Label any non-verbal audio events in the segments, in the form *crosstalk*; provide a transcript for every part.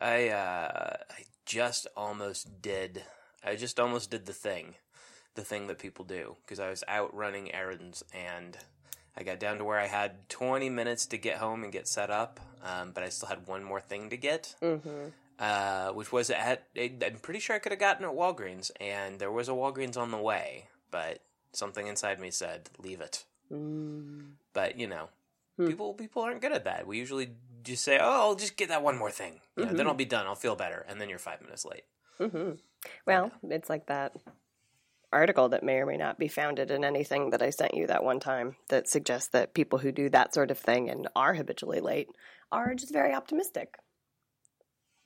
I uh, I just almost did. I just almost did the thing, the thing that people do because I was out running errands and I got down to where I had 20 minutes to get home and get set up, um, but I still had one more thing to get, Mm-hmm. uh, which was at. I'm pretty sure I could have gotten at Walgreens, and there was a Walgreens on the way, but something inside me said, "Leave it." Mm. But you know, Hmm. people people aren't good at that. We usually just say, "Oh, I'll just get that one more thing. You know, Then. I'll be done. I'll feel better." And then you're five minutes late. hmm Well, it's like that article that may or may not be founded in anything that I sent you that one time that suggests that people who do that sort of thing and are habitually late are just very optimistic.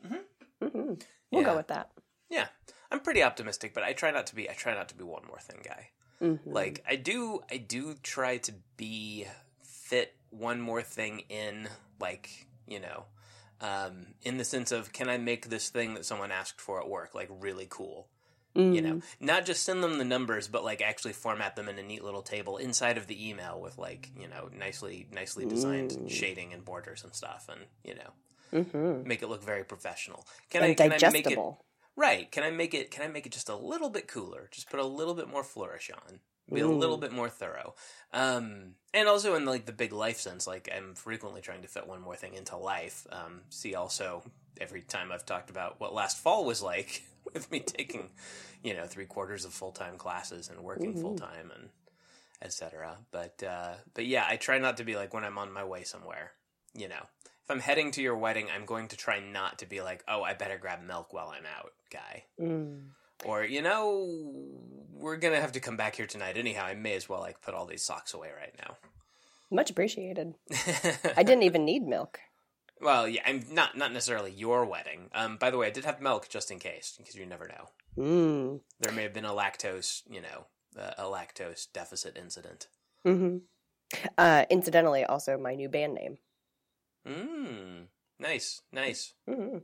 Mhm. hmm We'll go with that. Yeah, I'm pretty optimistic, but I try not to be. I try not to be one more thing guy. Mhm. Like I do, I do try to be fit one more thing in, like you know, um, in the sense of can I make this thing that someone asked for at work like really cool? You know, not just send them the numbers, but like actually format them in a neat little table inside of the email with like you know nicely nicely designed Mm. shading and borders and stuff, and you know hmm make it look very professional. Can and I can I make it. Right. Can I make it can I make it just a little bit cooler? Just put a little bit more flourish on. Be a little bit more thorough. Um and also in like the big life sense, like I'm frequently trying to fit one more thing into life. Um see also every time I've talked about what last fall was like *laughs* with me taking, you know, three quarters of full time classes and working Mhm. full time and etc. But uh but yeah, I try not to be like when I'm on my way somewhere, you know. If I'm heading to your wedding, I'm going to try not to be like, "Oh, I better grab milk while I'm out," guy. Mm. Or, you know, we're going to have to come back here tonight anyhow. I may as well like put all these socks away right now. Much appreciated. *laughs* I didn't even need milk. well, yeah, I'm not not necessarily your wedding. Um by the way, I did have milk just in case because you never know. Mm. There may have been a lactose, you know, uh, a lactose deficit incident. hmm Uh, incidentally, also my new band name. Mm. Nice. Nice. hmm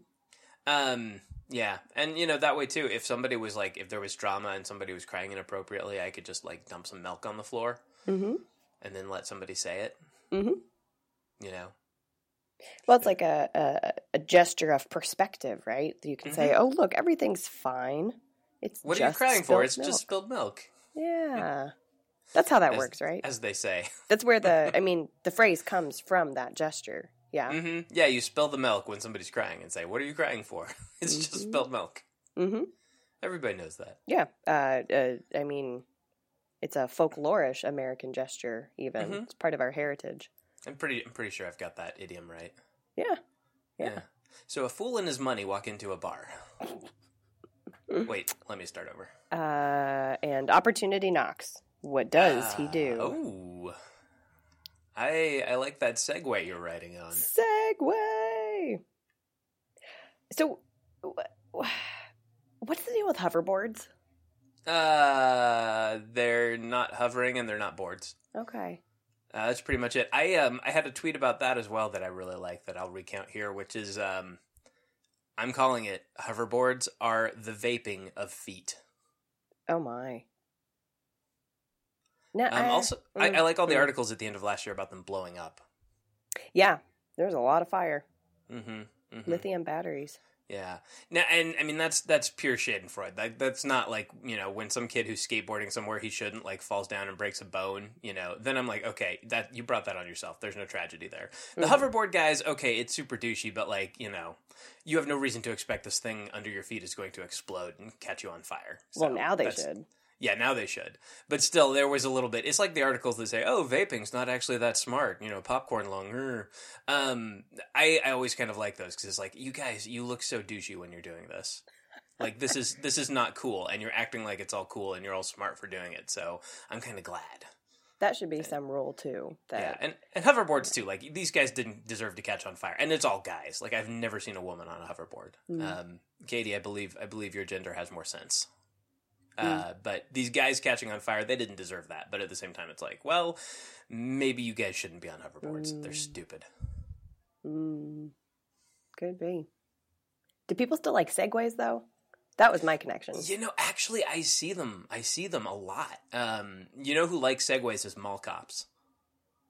Um, yeah, and you know that way too. If somebody was like, if there was drama and somebody was crying inappropriately, I could just like dump some milk on the floor hmm and then let somebody say it. Mhm. You know, Well, it's like a, a a gesture of perspective, right? You can say, "Oh, look, everything's fine. It's Mm-hmm. what are you crying for? It's milk." just spilled milk, yeah." That's how that As- works, right? as they say. That's where the *laughs* I mean, the phrase comes from that gesture. Yeah. hmm Yeah, you spill the milk when somebody's crying and say, "What are you crying for?" *laughs* it's just Mhm. spilled milk. hmm Everybody knows that. Yeah. Uh, uh, I mean, it's a folklorish American gesture. Even Mhm. it's part of our heritage. I'm pretty. I'm pretty sure I've got that idiom right. Yeah. Yeah. So a fool and his money walk into a bar. *laughs* Wait, let me start over. Uh, and opportunity knocks. What does he do? Oh, I I like that segue you're writing on. Segue. So, what's the deal with hoverboards? Uh, they're not hovering and they're not boards. Okay. Uh, that's pretty much it. I um I had a tweet about that as well that I really like that I'll recount here, which is um I'm calling it hoverboards are the vaping of feet. Oh my. No, Um, uh, also, I, I like all the mm. articles at the end of last year about them blowing up. yeah, there's a lot of fire. Mm-hmm. hmm Lithium batteries. Yeah. Now, and I mean that's that's pure Schadenfreude. That, that's not like you know when some kid who's skateboarding somewhere he shouldn't like falls down and breaks a bone. You know, then I'm like, okay, that you brought that on yourself. There's no tragedy there. The Mhm. hoverboard guys, okay, it's super douchey, but like you know, you have no reason to expect this thing under your feet is going to explode and catch you on fire. well, now they should. Yeah, now they should. But still, there was a little bit. It's like the articles that say, "Oh, vaping's not actually that smart." You know, popcorn lung. Um, I I always kind of like those because it's like, you guys, you look so douchey when you're doing this. Like this is this is not cool, and you're acting like it's all cool, and you're all smart for doing it. So I'm kind of glad. That should be some rule too. Yeah, and and hoverboards too. Like these guys didn't deserve to catch on fire, and it's all guys. Like I've never seen a woman on a hoverboard. Mm. Um, Katie, I believe I believe your gender has more sense. Uh, But these guys catching on fire, they didn't deserve that. But at the same time, it's like, well, maybe you guys shouldn't be on hoverboards. They're Mm. stupid. mm, could be. Do people still like segways though? That was my connection. You know, actually, I see them. I see them a lot. Um, you know who likes segways is mall cops.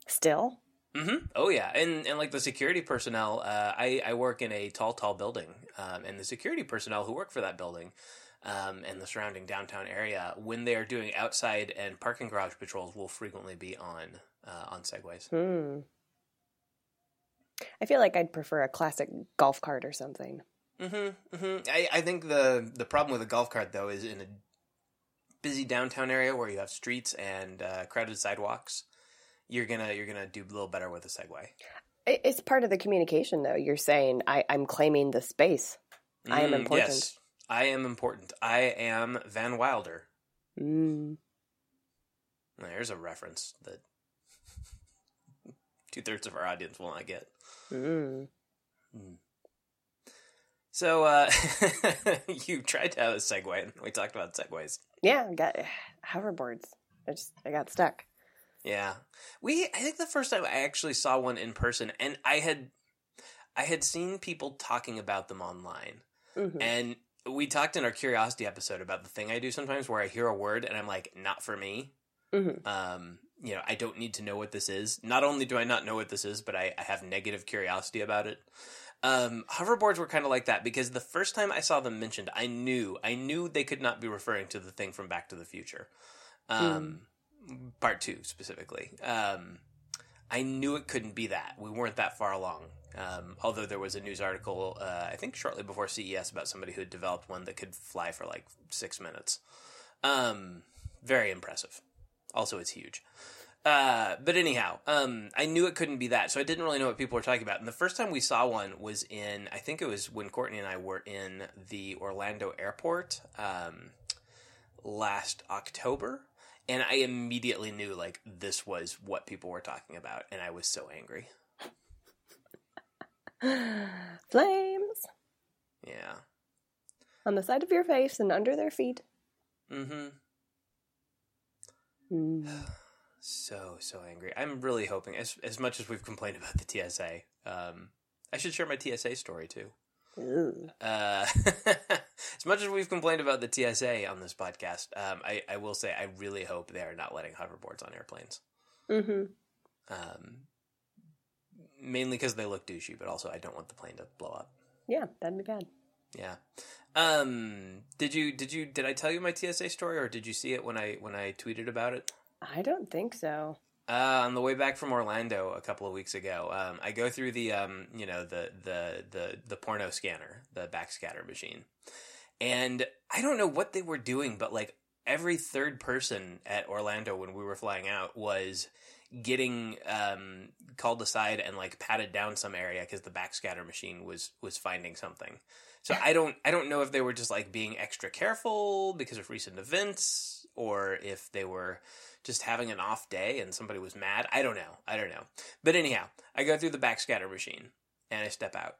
Still, Mm-hmm. Oh yeah, and and like the security personnel, uh, I I work in a tall, tall building, um, and the security personnel who work for that building, um, and the surrounding downtown area, when they are doing outside and parking garage patrols, will frequently be on uh, on segways. Hmm. I feel like I'd prefer a classic golf cart or something. Mm-hmm, mm-hmm. I, I think the the problem with a golf cart though is in a busy downtown area where you have streets and uh, crowded sidewalks, you're gonna you're gonna do a little better with a Segway. It's part of the communication, though. You're saying I, I'm claiming the space. I am Mm, important. Yes, I am important. I am Van Wilder. Mm. There's a reference that *laughs* two thirds of our audience will not get. Mm. So uh, *laughs* you tried to have a Segway, and we talked about Segways. Yeah, I got hoverboards. I just I got stuck. Yeah. We I think the first time I actually saw one in person and I had I had seen people talking about them online. Mhm. And we talked in our curiosity episode about the thing I do sometimes where I hear a word and I'm like not for me. Mhm. Um you know, I don't need to know what this is. Not only do I not know what this is, but I, I have negative curiosity about it. Um, hoverboards were kind of like that because the first time I saw them mentioned, I knew I knew they could not be referring to the thing from Back to the Future, um, part two specifically. Um, I knew it couldn't be that. We weren't that far along. Um, although there was a news article, uh, I think shortly before CES, about somebody who had developed one that could fly for like six minutes. Um, very impressive. Also, it's huge. Uh, but anyhow, um, I knew it couldn't be that, so I didn't really know what people were talking about. And the first time we saw one was in, I think it was when Courtney and I were in the Orlando airport um, last October, and I immediately knew like this was what people were talking about, and I was so angry. *sighs* Flames Yeah. on the side of your face and under their feet. Mm-hmm. Mm. *sighs* So so angry. I'm really hoping, as as much as we've complained about the TSA, um, I should share my TSA story too. Uh, *laughs* as much as we've complained about the TSA on this podcast, um, I, I will say I really hope they are not letting hoverboards on airplanes. Mm-hmm. Um, mainly because they look douchey, but also I don't want the plane to blow up. Yeah, that'd be bad. Yeah. Um, did you did you did I tell you my TSA story, or did you see it when I when I tweeted about it? I don't think so. Uh, on the way back from Orlando a couple of weeks ago, um, I go through the um, you know the the the the porno scanner, the backscatter machine, and I don't know what they were doing, but like every third person at Orlando when we were flying out was getting um, called aside and like patted down some area because the backscatter machine was was finding something. So I don't I don't know if they were just like being extra careful because of recent events or if they were just having an off day and somebody was mad. I don't know. I don't know. But anyhow, I go through the backscatter machine and I step out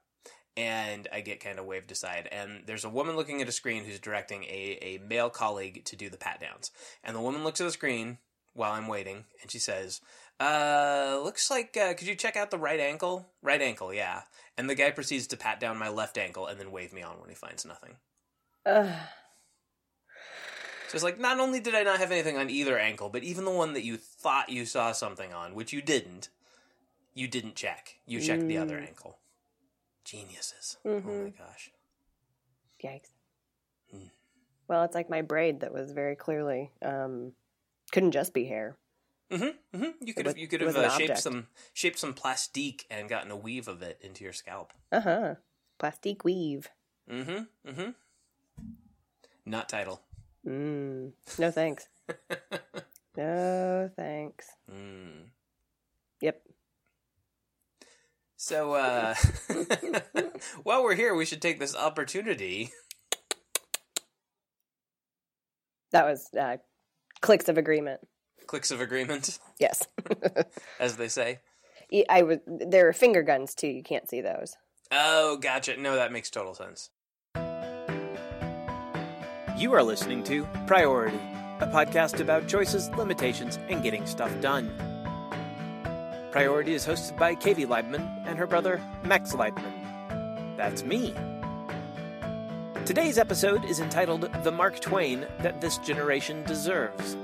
and I get kind of waved aside. And there's a woman looking at a screen who's directing a, a male colleague to do the pat downs. And the woman looks at the screen while I'm waiting and she says, uh, looks like, uh, could you check out the right ankle? Right ankle, yeah. And the guy proceeds to pat down my left ankle and then wave me on when he finds nothing. Ugh. So it's like, not only did I not have anything on either ankle, but even the one that you thought you saw something on, which you didn't, you didn't check. You checked the other Mm. ankle. Geniuses. Oh my Mhm. gosh. Yikes. Hmm. Well, it's like my braid that was very clearly um, couldn't just be hair. Mm-hmm, mm-hmm. You could have you could have uh, shaped some shaped some plastique and gotten a weave of it into your scalp. Uh huh. Plastique weave. Mm-hmm. Mm-hmm. Not title. Mm. No thanks. *laughs* no thanks. Mm. Yep. So uh *laughs* while we're here, we should take this opportunity. That was uh, clicks of agreement. Clicks of agreement, Yes. *laughs* as they say. I was. There are finger guns too. You can't see those. Oh, gotcha. No, that makes total sense. You are listening to Priority, a podcast about choices, limitations, and getting stuff done. Priority is hosted by Katie Leibman and her brother Max Leibman. That's me. Today's episode is entitled The Mark Twain That This Generation Deserves.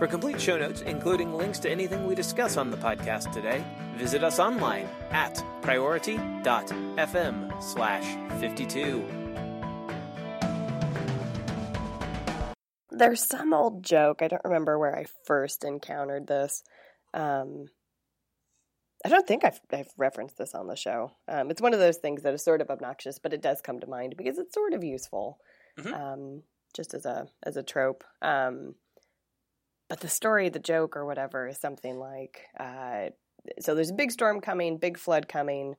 For complete show notes, including links to anything we discuss on the podcast today, visit us online at priority.fm slash 52. There's some old joke. I don't remember where I first encountered this. Um, I don't think I've, I've referenced this on the show. Um, it's one of those things that is sort of obnoxious, but it does come to mind because it's sort of useful, Mhm. um, just as a as a trope. Um, but the story, the joke, or whatever, is something like: uh, so there's a big storm coming, big flood coming,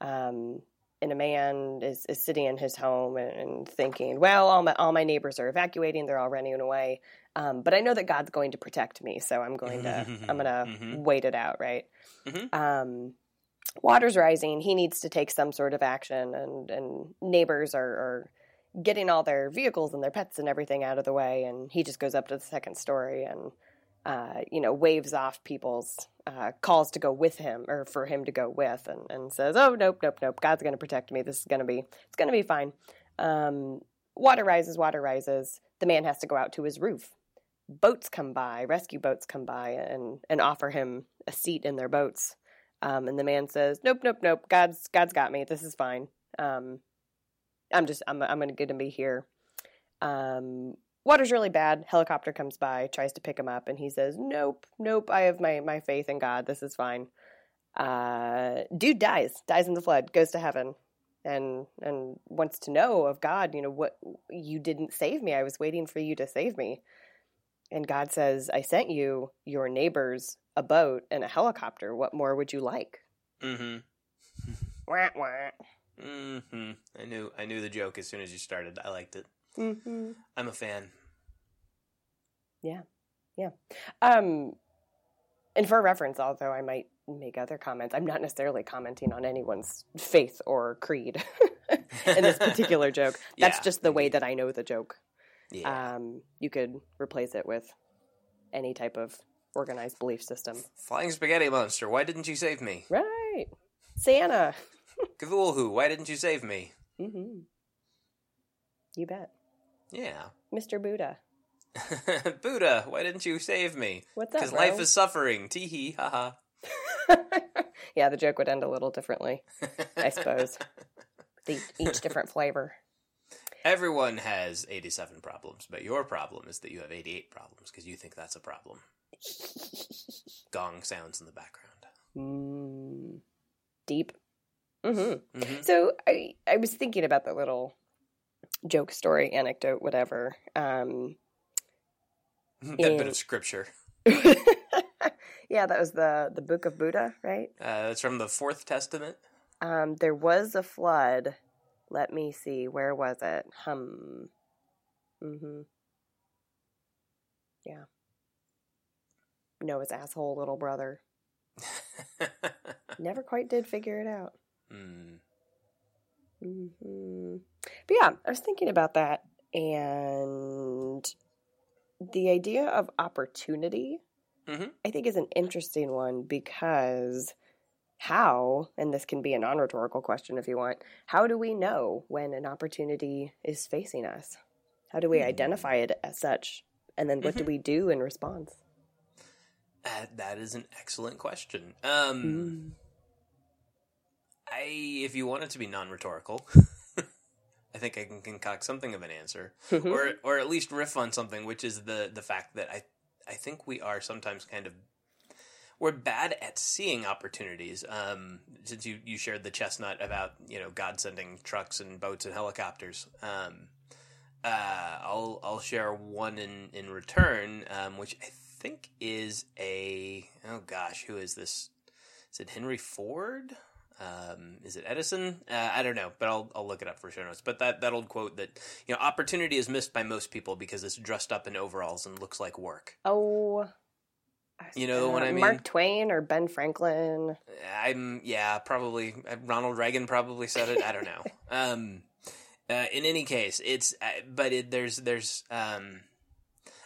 um, and a man is, is sitting in his home and, and thinking, "Well, all my all my neighbors are evacuating; they're all running away." Um, but I know that God's going to protect me, so I'm going to I'm going to Mhm. wait it out, right? Mhm. Um, water's rising. He needs to take some sort of action, and and neighbors are, are getting all their vehicles and their pets and everything out of the way, and he just goes up to the second story and uh, you know waves off people's uh, calls to go with him or for him to go with, and, and says, "Oh nope, nope, nope. God's going to protect me. This is going to be it's going to be fine." Um, water rises, water rises. The man has to go out to his roof boats come by, rescue boats come by, and and offer him a seat in their boats. Um, and the man says, "Nope, nope, nope. God's God's got me. This is fine. Um, I'm just I'm I'm gonna get to be here." Um, water's really bad. Helicopter comes by, tries to pick him up, and he says, "Nope, nope. I have my my faith in God. This is fine." Uh, dude dies, dies in the flood, goes to heaven, and and wants to know of God. You know what? You didn't save me. I was waiting for you to save me. And God says, I sent you your neighbors a boat and a helicopter. What more would you like? Mm-hmm. *laughs* Wah, wah. Mm-hmm. I knew I knew the joke as soon as you started. I liked it. Mm-hmm. I'm a fan. Yeah, yeah. Um, and for reference, although I might make other comments, I'm not necessarily commenting on anyone's faith or creed *laughs* in this particular *laughs* joke. That's Yeah, just the way that I know the joke. Yeah. Um, you could replace it with any type of organized belief system. Flying spaghetti monster, why didn't you save me? Right. Santa. *laughs* Cthulhu, why didn't you save me? hmm You bet. Yeah. Mr. Buddha. *laughs* Buddha, why didn't you save me? What's up, Because life is suffering. Tee hee, haha. *laughs* yeah, the joke would end a little differently, I suppose. *laughs* The, each different flavor. Everyone has 87 problems, but your problem is that you have 88 problems because you think that's a problem. Gong sounds in the background. Mm, deep. hmm hmm So I, I was thinking about the little joke story, anecdote, whatever. Um, that bit of scripture. *laughs* yeah, that was the the Book of Buddha, right? Uh, that's from the Fourth Testament. Um, there was a flood. Let me see. Where was it? Hum. Mm-hmm. Yeah. Noah's asshole little brother. *laughs* Never quite did figure it out. mm. Hmm But yeah, I was thinking about that and the idea of opportunity, Mhm. I think, is an interesting one because how, and this can be a non rhetorical question if you want, how do we know when an opportunity is facing us? How do we Hmm. identify it as such? And then what do we do in response? Uh, that is an excellent question. Um, Mm. I, if you want it to be non-rhetorical, *laughs* I think I can concoct something of an answer, Mm-hmm. or or at least riff on something, which is the the fact that I I think we are sometimes kind of we're bad at seeing opportunities. Um, since you you shared the chestnut about you know God sending trucks and boats and helicopters. Um, uh, I'll I'll share one in in return, um, which I think is a oh gosh, who is this? Is it Henry Ford? Um, is it Edison? Uh, I don't know, but I'll I'll look it up for show notes. But that that old quote that you know opportunity is missed by most people because it's dressed up in overalls and looks like work. Oh. You know what I mean? Mark Twain or Ben Franklin. I'm yeah, probably uh, Ronald Reagan probably said it. I don't know. *laughs* um, uh, in any case, it's uh, but it, there's there's um,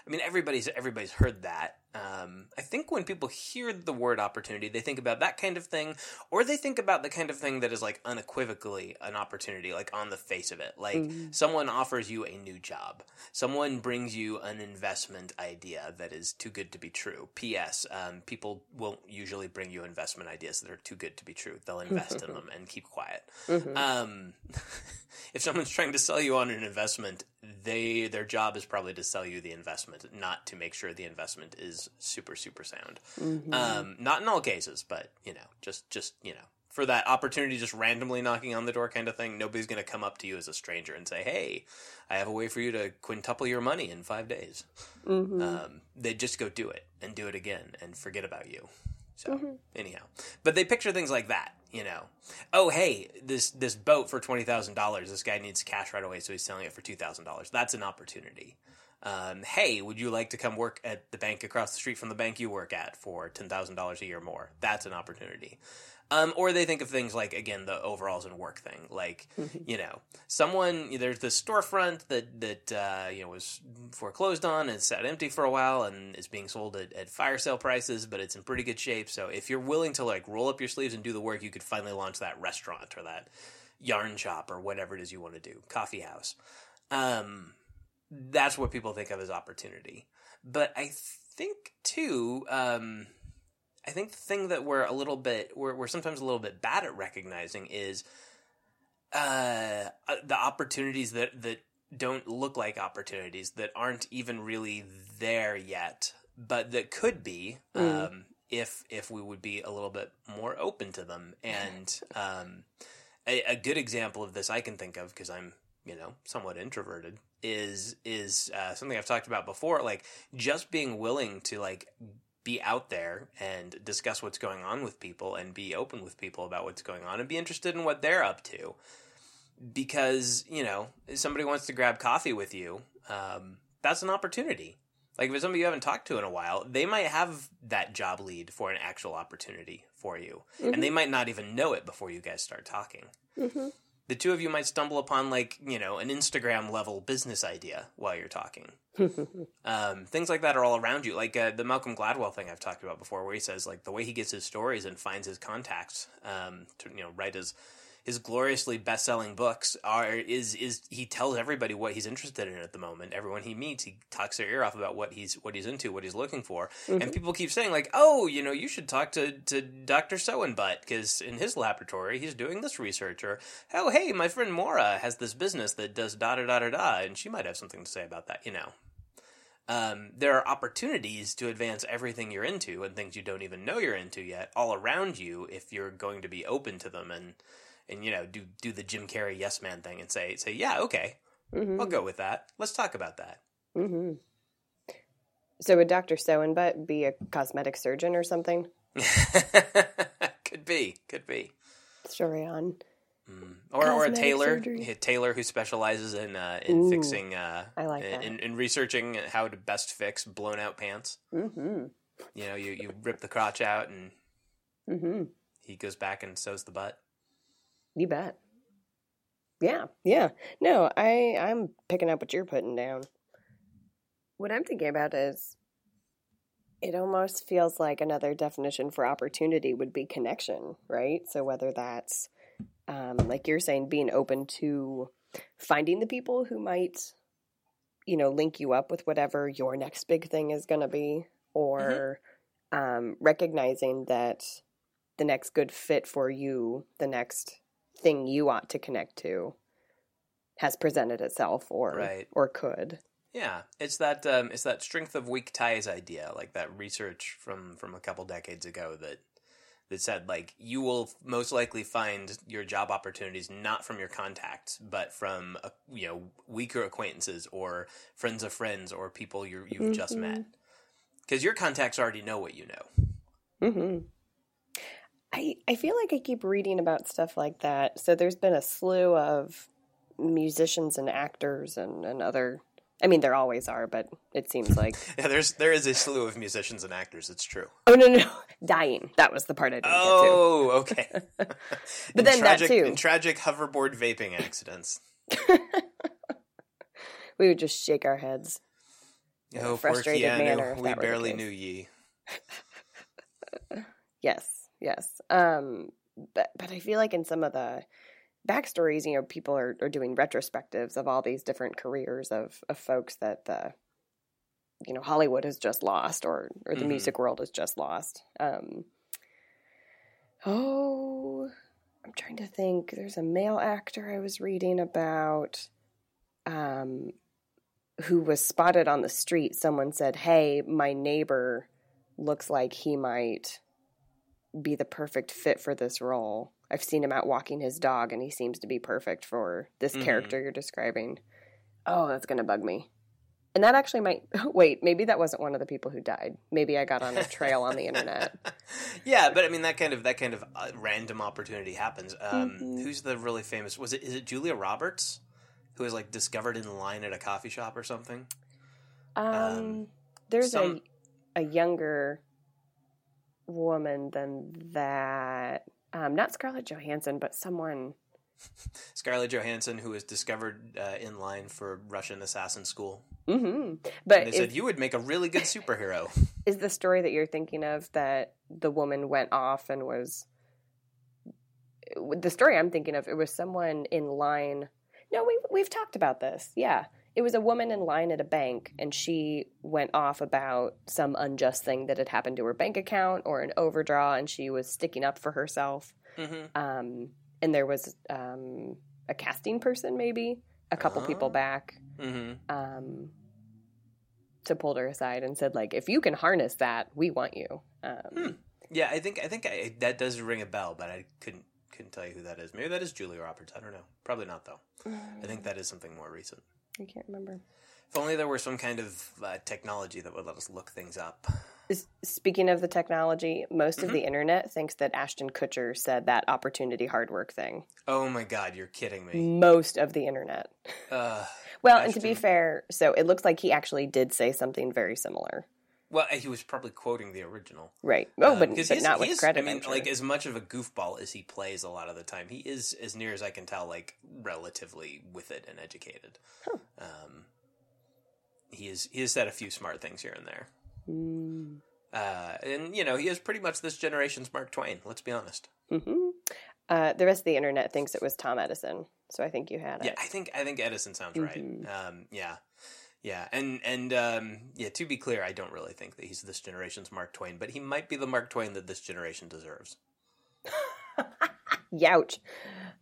I mean everybody's everybody's heard that. Um, I think when people hear the word opportunity, they think about that kind of thing, or they think about the kind of thing that is like unequivocally an opportunity, like on the face of it. Like mm. someone offers you a new job, someone brings you an investment idea that is too good to be true. P.S. Um, people won't usually bring you investment ideas that are too good to be true. They'll invest in *laughs* them and keep quiet. Mm-hmm. Um, *laughs* if someone's trying to sell you on an investment, they their job is probably to sell you the investment, not to make sure the investment is super super sound. Mm-hmm. Um, not in all cases, but you know, just just you know, for that opportunity, just randomly knocking on the door kind of thing. Nobody's going to come up to you as a stranger and say, "Hey, I have a way for you to quintuple your money in five days." Mm-hmm. Um, they just go do it and do it again and forget about you. So mm-hmm. anyhow, but they picture things like that, you know. Oh, hey, this this boat for twenty thousand dollars. This guy needs cash right away, so he's selling it for two thousand dollars. That's an opportunity. Um, hey, would you like to come work at the bank across the street from the bank you work at for ten thousand dollars a year more? That's an opportunity. Um, or they think of things like again the overalls and work thing, like mm-hmm. you know someone there's this storefront that that uh, you know was foreclosed on and sat empty for a while and is being sold at, at, fire sale prices, but it's in pretty good shape. So if you're willing to like roll up your sleeves and do the work, you could finally launch that restaurant or that yarn shop or whatever it is you want to do, coffee house. Um, that's what people think of as opportunity. But I think too. Um, I think the thing that we're a little bit we're, we're sometimes a little bit bad at recognizing is uh, uh, the opportunities that that don't look like opportunities that aren't even really there yet, but that could be mm. um, if if we would be a little bit more open to them. And um, a, a, good example of this I can think of because I'm you know somewhat introverted is is uh, something I've talked about before. Like just being willing to like be out there and discuss what's going on with people and be open with people about what's going on and be interested in what they're up to. Because, you know, if somebody wants to grab coffee with you, um, that's an opportunity. Like if it's somebody you haven't talked to in a while, they might have that job lead for an actual opportunity for you. Mm-hmm. And they might not even know it before you guys start talking. Mm-hmm the two of you might stumble upon like you know an instagram level business idea while you're talking. *laughs* Um, things like that are all around you. Like uh, the malcolm gladwell thing i've talked about before where he says like the way he gets his stories and finds his contacts um, to you know write his his gloriously best-selling books are is is he tells everybody what he's interested in at the moment. Everyone he meets, he talks their ear off about what he's what he's into, what he's looking for, mm-hmm. and people keep saying like, "Oh, you know, you should talk to to Doctor So and Butt because in his laboratory he's doing this research." Or, "Oh, hey, my friend Mora has this business that does da da da da da, and she might have something to say about that." You know. Um, there are opportunities to advance everything you're into and things you don't even know you're into yet all around you if you're going to be open to them and and you know do do the Jim Carrey yes man thing and say say yeah okay mm-hmm. I'll go with that. Let's talk about that. Mm-hmm. So would Doctor Sowenbutt be a cosmetic surgeon or something? *laughs* could be, could be. Story on. Mm. Or, or a tailor, a tailor who specializes in uh, in Ooh, fixing, uh, I like in, in, in, researching how to best fix blown out pants. Mm-hmm. You know, you, you rip the crotch out and mm-hmm. he goes back and sews the butt. You bet. Yeah, yeah. No, I I'm picking up what you're putting down. What I'm thinking about is it almost feels like another definition for opportunity would be connection, right? So whether that's um, like you're saying, being open to finding the people who might, you know, link you up with whatever your next big thing is going to be, or mm-hmm. um, recognizing that the next good fit for you, the next thing you want to connect to has presented itself or right. or could. Yeah, it's that um, it's that strength of weak ties idea, like that research from from a couple decades ago that that said like you will most likely find your job opportunities not from your contacts, but from uh, you know weaker acquaintances or friends of friends or people you you've mm-hmm. just met, because your contacts already know what you know. Mm-hmm. I, I feel like I keep reading about stuff like that. So there's been a slew of musicians and actors and, and other I mean there always are, but it seems *laughs* like Yeah, there's there is a slew of musicians and actors, it's true. Oh no no. *laughs* Dying. That was the part I didn't oh, okay. *laughs* but then tragic, that too. In tragic hoverboard vaping accidents. we would just shake our heads. in Oh, frustrated Keanu. manner. We that were the barely knew ye. Yes, yes. Um, but but I feel like in some of the backstories, you know, people are, are doing retrospectives of all these different careers of of folks that the you know Hollywood has just lost or or the Mhm. music world has just lost. Um, oh, I'm trying to think. There's a male actor I was reading about. Um, who was spotted on the street, someone said, Hey, my neighbor looks like he might be the perfect fit for this role. I've seen him out walking his dog and he seems to be perfect for this Mhm. character you're describing. Oh, that's going to bug me. And that actually might *laughs* wait, maybe that wasn't one of the people who died. Maybe I got on a trail on the internet. *laughs* yeah, but I mean that kind of that kind of uh, random opportunity happens. Um, Mhm. Who's the really famous? Was it is it Julia Roberts who was like discovered in line at a coffee shop or something? Um, Um, there's some- a a younger woman than that. Um, not Scarlett Johansson, but someone *laughs* Scarlett Johansson, who was discovered uh, in line for Russian assassin school. hmm But And they said you would make a really good superhero. *laughs* is the story that you're thinking of that the woman went off and was the story I'm thinking of? It was someone in line. No, we we've talked about this. Yeah, it was a woman in line at a bank, and she went off about some unjust thing that had happened to her bank account or an overdraw, and she was sticking up for herself. hmm Um, and there was um, a casting person, maybe a couple people Oh. back. hmm um, to pulled her aside and said, like, if you can harness that, we want you. Um, Hmm. Yeah, I think I think I, that does ring a bell, but I couldn't couldn't tell you who that is. Maybe that is Julia Roberts. I don't know. Probably not though. I think that is something more recent. I can't remember. If only there were some kind of uh, technology that would let us look things up. Speaking of the technology, most of Mhm. the internet thinks that Ashton Kutcher said that opportunity hard work thing. Oh my god, you're kidding me. Most of the internet. Uh, Well, and to be fair, so it looks like he actually did say something very similar. Well, he was probably quoting the original. Right. Oh, Um, but, but he's- not with he's- credit. I mean, like as much of a goofball as he plays a lot of the time, he is, as near as I can tell, like relatively with it and educated. Huh. Um, he is he has said a few smart things here and there. Mm. Uh, and you know, he is pretty much this generation's Mark Twain. Let's be honest. hmm Uh, the rest of the internet thinks it was Tom Edison. So I think you had Yeah. I think I think Edison sounds right. Mhm. Um, yeah, yeah, and and um, yeah. To be clear, I don't really think that he's this generation's Mark Twain, but he might be the Mark Twain that this generation deserves. *laughs* Youch.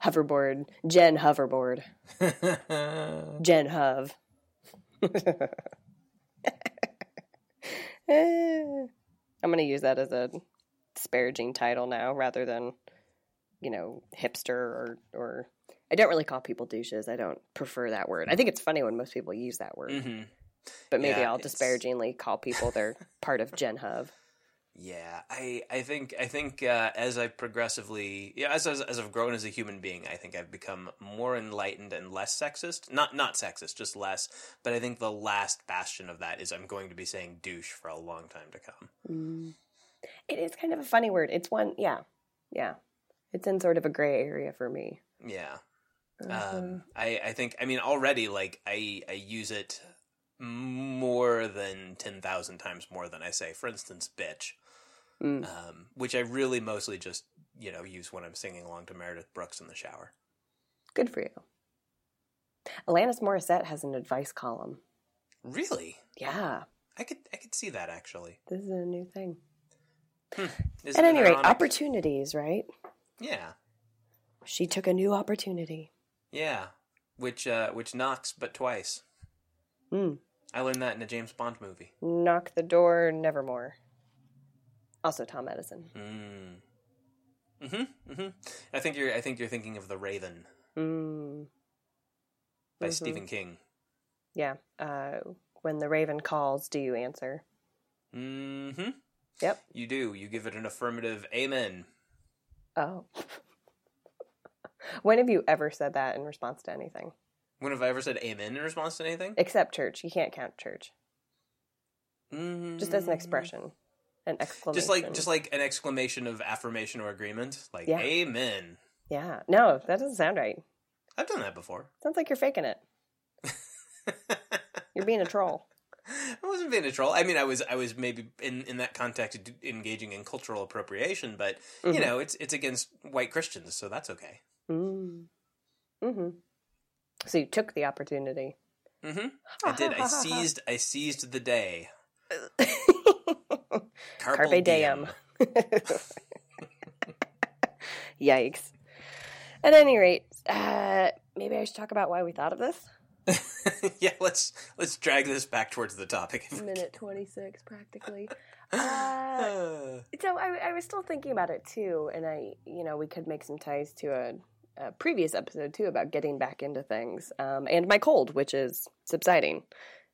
Hoverboard. Gen Hoverboard. *laughs* Gen Hov. Eh. *laughs* I'm going to use that as a disparaging title now rather than, you know, hipster or, or. I don't really call people douches. I don't prefer that word. I think it's funny when most people use that word, hmm but maybe yeah, I'll it's- disparagingly call people they're part of Gen Hub. Yeah, I I think I think uh, as I progressively yeah as, as as I've grown as a human being, I think I've become more enlightened and less sexist. Not not sexist, just less. But I think the last bastion of that is I'm going to be saying douche for a long time to come. Mm. It is kind of a funny word. It's one, yeah, yeah. It's in sort of a gray area for me. Yeah. Uh-huh. Um, I, I think I mean already like I I use it more than ten thousand times more than I say. For instance, bitch, Mm. um, which I really mostly just you know use when I'm singing along to Meredith Brooks in the shower. Good for you. Alanis Morissette has an advice column. Really, Yeah, I could I could see that actually. this is a new thing. Isn't At any rate, opportunities, right? Yeah, She took a new opportunity. Yeah. Which uh, which knocks but twice. Mm. I learned that in a James Bond movie. Knock the door, nevermore. Also, Tom Edison. Mm. Mm-hmm. Mm-hmm. I think you're I think you're thinking of The Raven Mm. by Mhm. Stephen King. Yeah. Uh, when the raven calls, do you answer? Mm-hmm. Yep. You do. You give it an affirmative amen. Oh. *laughs* when have you ever said that in response to anything? When have I ever said amen in response to anything? Except church. You can't count church. Mm-hmm. Just as an expression. An exclamation. Just like just like an exclamation of affirmation or agreement. Like Yeah. amen. Yeah. No, that doesn't sound right. I've done that before. Sounds like you're faking it. *laughs* You're being a troll. I wasn't being a troll. I mean, I was, I was maybe in, in that context engaging in cultural appropriation, but mm-hmm. you know, it's it's against white Christians, so that's okay. Mm. Hmm. So you took the opportunity. Mm-hmm. I did. I *laughs* seized. I seized the day. *laughs* Carpe, Carpe diem. *laughs* Yikes. At any rate, uh, maybe I should talk about why we thought of this. yeah, let's let's drag this back towards the topic. Minute twenty six, practically. Uh, so I, I, was still thinking about it too, and I, you know, we could make some ties to a, a previous episode too about getting back into things, um, and my cold, which is subsiding.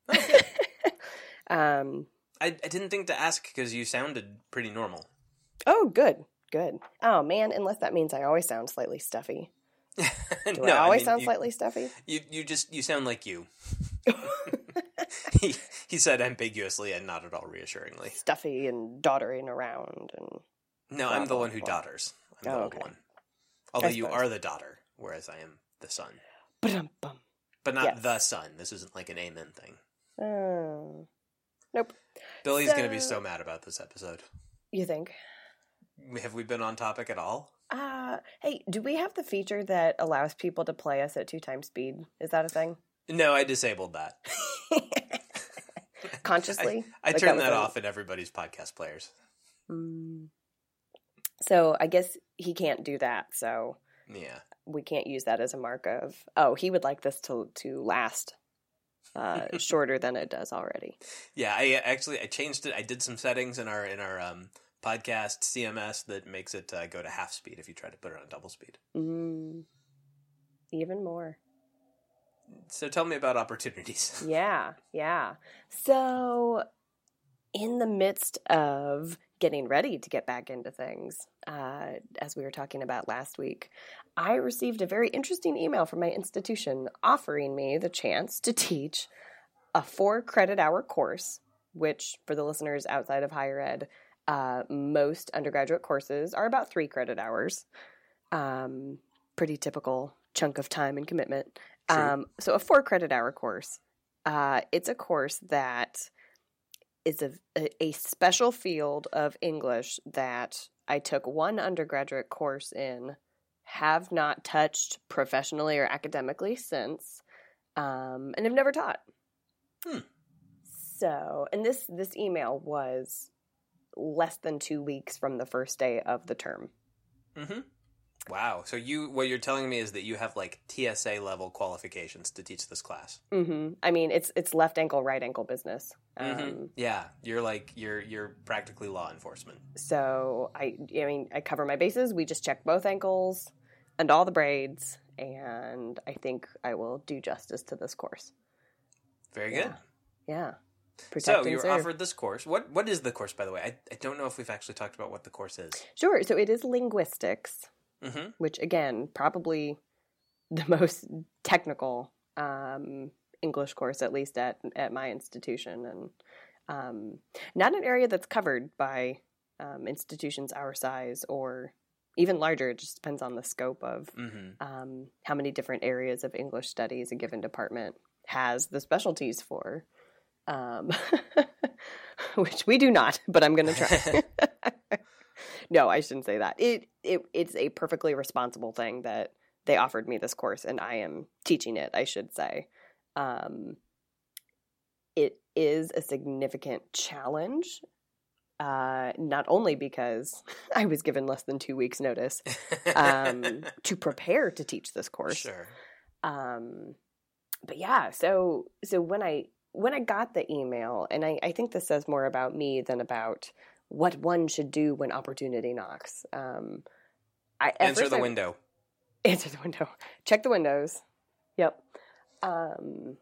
*laughs* um, I, I didn't think to ask because you sounded pretty normal. Oh, good, good. Oh man, unless that means I always sound slightly stuffy. *laughs* Do no, I always I mean, sound you, slightly stuffy? You you just you sound like you. *laughs* he he said ambiguously and not at all reassuringly. Stuffy and doddering around and. No, I'm the one who dodders. I'm oh, the okay. one. Although you are the daughter, whereas I am the son. Ba-dum-bum. But not yes. the son. This isn't like an amen thing. Oh. Nope. Billy's going to be so mad about this episode. You think? Have we been on topic at all? Uh, hey, do we have the feature that allows people to play us at two times speed? Is that a thing? No, I disabled that. *laughs* *laughs* Consciously? I, like turned that, that off in everybody's podcast players. Mm. So I guess he can't do that. So yeah, we can't use that as a mark of. Oh, he would like this to to last uh, *laughs* shorter than it does already. Yeah, I actually I changed it. I did some settings in our in our um, podcast CMS that makes it uh, go to half speed if you try to put it on double speed. Mm, even more. So tell me about opportunities. *laughs* yeah, yeah. So, in the midst of getting ready to get back into things, uh, as we were talking about last week, I received a very interesting email from my institution offering me the chance to teach a four credit hour course, which, for the listeners outside of higher ed, uh, most undergraduate courses are about three credit hours. Um, pretty typical chunk of time and commitment. Um, so a four credit hour course. Uh, it's a course that is a, a special field of English that I took one undergraduate course in, have not touched professionally or academically since, um, and have never taught. Hmm. So, and this this email was less than two weeks from the first day of the term. Mm-hmm. Wow. So you, what you're telling me is that you have like TSA level qualifications to teach this class. Mm-hmm. I mean, it's it's left ankle, right ankle business. Mm-hmm. Um, yeah, you're like you're you're practically law enforcement. So I, I mean, I cover my bases. We just check both ankles and all the braids, and I think I will do justice to this course. Very good. Yeah. Protect so you're serve. offered this course. What what is the course, by the way? I, I don't know if we've actually talked about what the course is. Sure. So it is linguistics, mm-hmm. which again probably the most technical um, English course, at least at at my institution, and um, not an area that's covered by um, institutions our size or even larger. It just depends on the scope of mm-hmm. Um, how many different areas of English studies a given department has the specialties for um, *laughs* which we do not, but I'm going to try. *laughs* *laughs* no, I shouldn't say that. It, it it's a perfectly responsible thing that they offered me this course, and I am teaching it. I should say, um, it is a significant challenge. Uh, not only because *laughs* I was given less than two weeks' notice um, *laughs* to prepare to teach this course, sure. Um, but yeah, so so when I when I got the email, and I, I, think this says more about me than about what one should do when opportunity knocks. Um, I answer the I, window. Answer the window. *laughs* Check the windows. Yep. Um,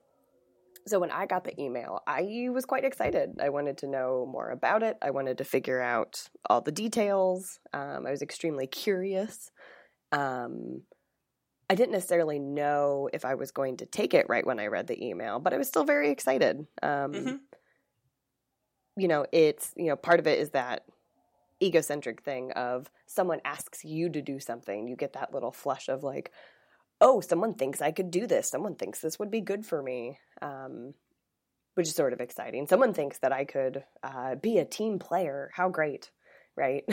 so when I got the email, I was quite excited. I wanted to know more about it. I wanted to figure out all the details. Um, I was extremely curious. Um, I didn't necessarily know if I was going to take it right when I read the email, but I was still very excited. Um, mm-hmm. You know, it's, you know, part of it is that egocentric thing of someone asks you to do something. You get that little flush of like, oh, someone thinks I could do this. Someone thinks this would be good for me. Um, which is sort of exciting. Someone thinks that I could uh, be a team player. How great, right?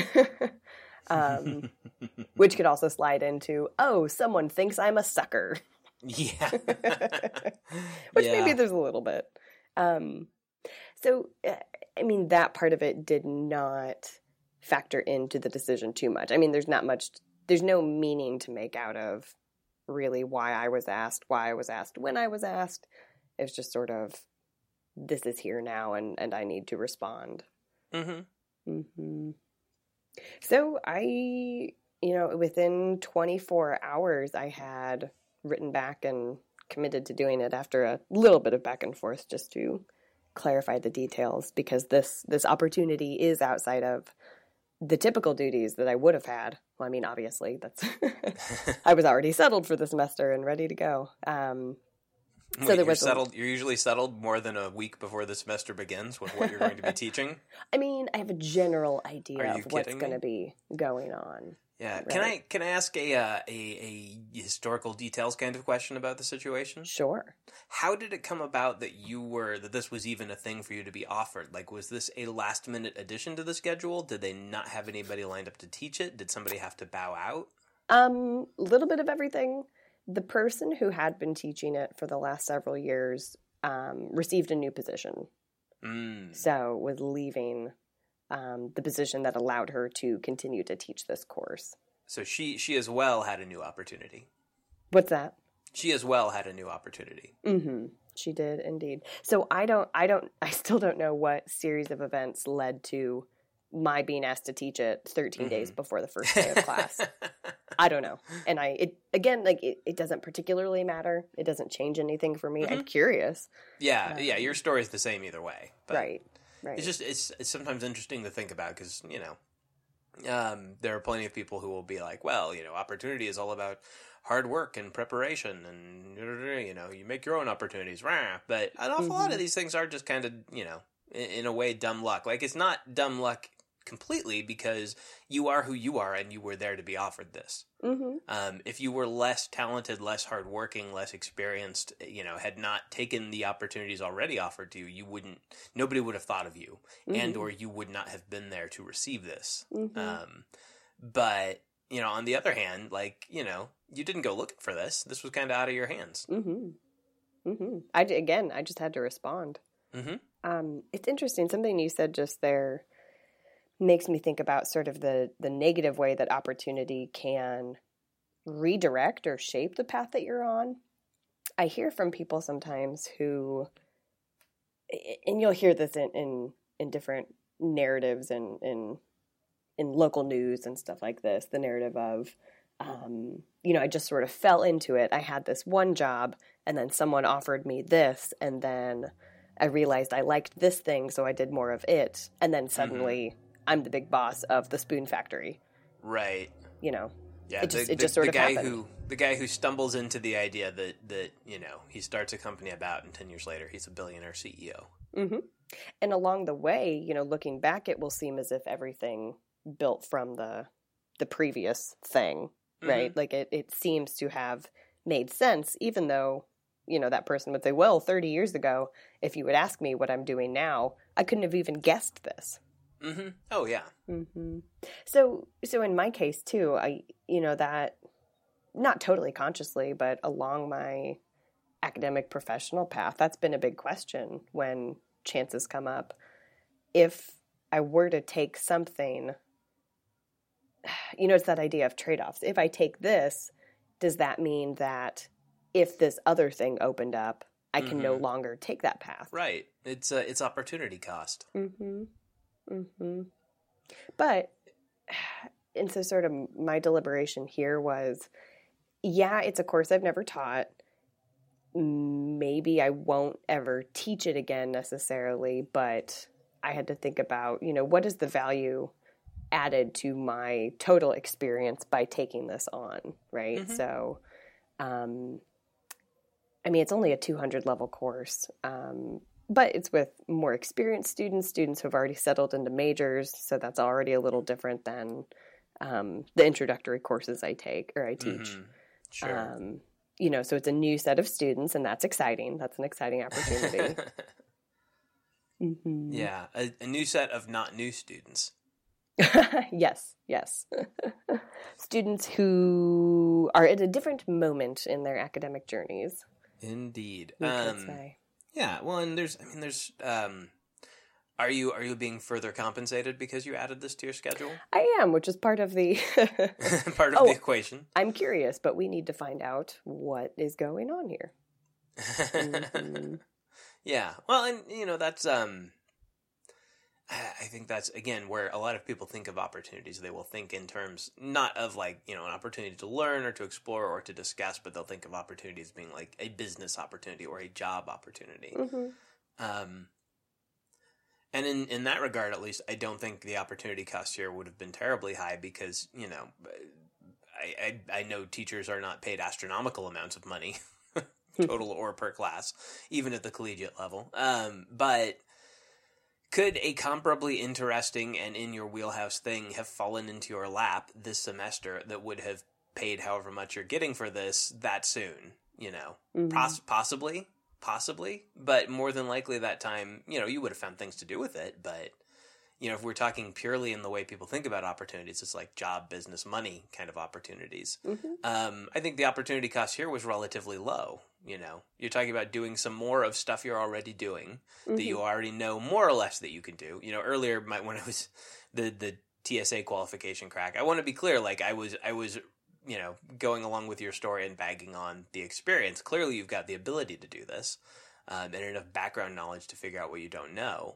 *laughs* um, *laughs* which could also slide into, oh, someone thinks I'm a sucker. Yeah. *laughs* which Yeah. maybe there's a little bit. Um, so, uh, I mean, that part of it did not factor into the decision too much. I mean, there's not much, there's no meaning to make out of really why I was asked, why I was asked, when I was asked. It's just sort of, this is here now and, and I need to respond. hmm hmm So I, you know, within 24 hours, I had written back and committed to doing it after a little bit of back and forth just to clarify the details because this this opportunity is outside of the typical duties that I would have had. Well, I mean, obviously, that's *laughs* I was already settled for the semester and ready to go. Um, So there you're was a- settled. You're usually settled more than a week before the semester begins with what you're going to be *laughs* teaching. I mean, I have a general idea Are of what's going to be going on. Yeah. Can I can I ask a, uh, a a historical details kind of question about the situation? Sure. How did it come about that you were that this was even a thing for you to be offered? Like, was this a last minute addition to the schedule? Did they not have anybody lined up to teach it? Did somebody have to bow out? Um, a little bit of everything. The person who had been teaching it for the last several years um, received a new position, Mm. so was leaving um, the position that allowed her to continue to teach this course. So she she as well had a new opportunity. What's that? She as well had a new opportunity. Mm-hmm. She did indeed. So I don't, I don't, *laughs* I still don't know what series of events led to my being asked to teach it 13 days Mhm. before the first day of class. *laughs* I don't know. And I, it again, like it, it doesn't particularly matter. It doesn't change anything for me. I'm curious. yeah, yeah. Your story's the same either way. But right. Right. It's just it's it's sometimes interesting to think about because you know, um, there are plenty of people who will be like, well, you know, opportunity is all about hard work and preparation, and you know, you make your own opportunities. Rah. But an awful lot of these things are just kind of you know, in, in a way, dumb luck. Like it's not dumb luck completely because you are who you are and you were there to be offered this. mm-hmm. Um, if you were less talented, less hardworking, less experienced, you know, had not taken the opportunities already offered to you, you wouldn't. Nobody would have thought of you, and or you would not have been there to receive this. Mhm. Um, but you know, on the other hand, like you know, you didn't go looking for this. This was kind of out of your hands. Mm-hmm. Mm-hmm. I again, I just had to respond. Mhm. Um, it's interesting. Something you said just there makes me think about sort of the the negative way that opportunity can redirect or shape the path that you're on. I hear from people sometimes who, and you'll hear this in in, in different narratives and in in local news and stuff like this. The narrative of um, you know, I just sort of fell into it. I had this one job, and then someone offered me this, and then I realized I liked this thing, so I did more of it. And then suddenly, I'm the big boss of the spoon factory. Right. You know, Yeah, It just- the, it just the- sort the of guy happened. who the guy who stumbles into the idea that that you know he starts a company about and ten years later he's a billionaire CEO. hmm and along the way, you know, looking back, it will seem as if everything built from the the previous thing, right? Like it, it seems to have made sense, even though you know that person would say, "Well, thirty years ago, if you would ask me what I'm doing now, I couldn't have even guessed this." Hmm Oh yeah. hmm So, so in my case too, I, you know, that not totally consciously, but along my academic professional path, that's been a big question when chances come up. If I were to take something, *sighs* you know, it's that idea of trade offs. If I take this, does that mean that if this other thing opened up, I can no Mhm. longer take that path? Right. It's uh, it's opportunity cost. Mm-hmm. Mm-hmm. But *sighs* and so sort of my deliberation here was, yeah, it's a course I've never taught. Maybe I won't ever teach it again necessarily, but I had to think about, you know, what is the value added to my total experience by taking this on, right? Mhm. So, um, I mean, it's only a 200 level course, um, but it's with more experienced students, students who have already settled into majors. So that's already a little different than um, the introductory courses I take or I teach. Mhm. Sure. Um, you know, so it's a new set of students, and that's exciting. That's an exciting opportunity. *laughs* Mhm. Yeah, a, a new set of not new students. *laughs* yes, yes. *laughs* Students who are at a different moment in their academic journeys, Indeed. we could Um, say. Yeah. Well, and there's, I mean, there's. Um, are you are you being further compensated because you added this to your schedule? I am, which is part of the. *laughs* *laughs* Part of Oh. the equation. I'm curious, but we need to find out what is going on here. *laughs* Mhm. yeah. Well, and you know that's um. I *sighs* I think that's again where a lot of people think of opportunities. They will think in terms not of like you know an opportunity to learn or to explore or to discuss, but they'll think of opportunities being like a business opportunity or a job opportunity. Mhm. Um, and in, in that regard, at least, I don't think the opportunity cost here would have been terribly high because, you know, I, I, I know teachers are not paid astronomical amounts of money, *laughs* total or per class, even at the collegiate level. Um, but could a comparably interesting and in your wheelhouse thing have fallen into your lap this semester that would have paid however much you're getting for this that soon? You know, Mhm. Poss- possibly, possibly, but more than likely that time, you know, you would have found things to do with it. But you know, if we're talking purely in the way people think about opportunities, it's like job, business, money kind of opportunities. Mhm. Um, I think the opportunity cost here was relatively low. You know, you're talking about doing some more of stuff you're already doing that you already know more or less that you can do. You know, earlier my, *laughs* when I was the the TSA qualification crack, I want to be clear. Like I was, I was, you know, going along with your story and bagging on the experience. Clearly, you've got the ability to do this um, and enough background knowledge to figure out what you don't know.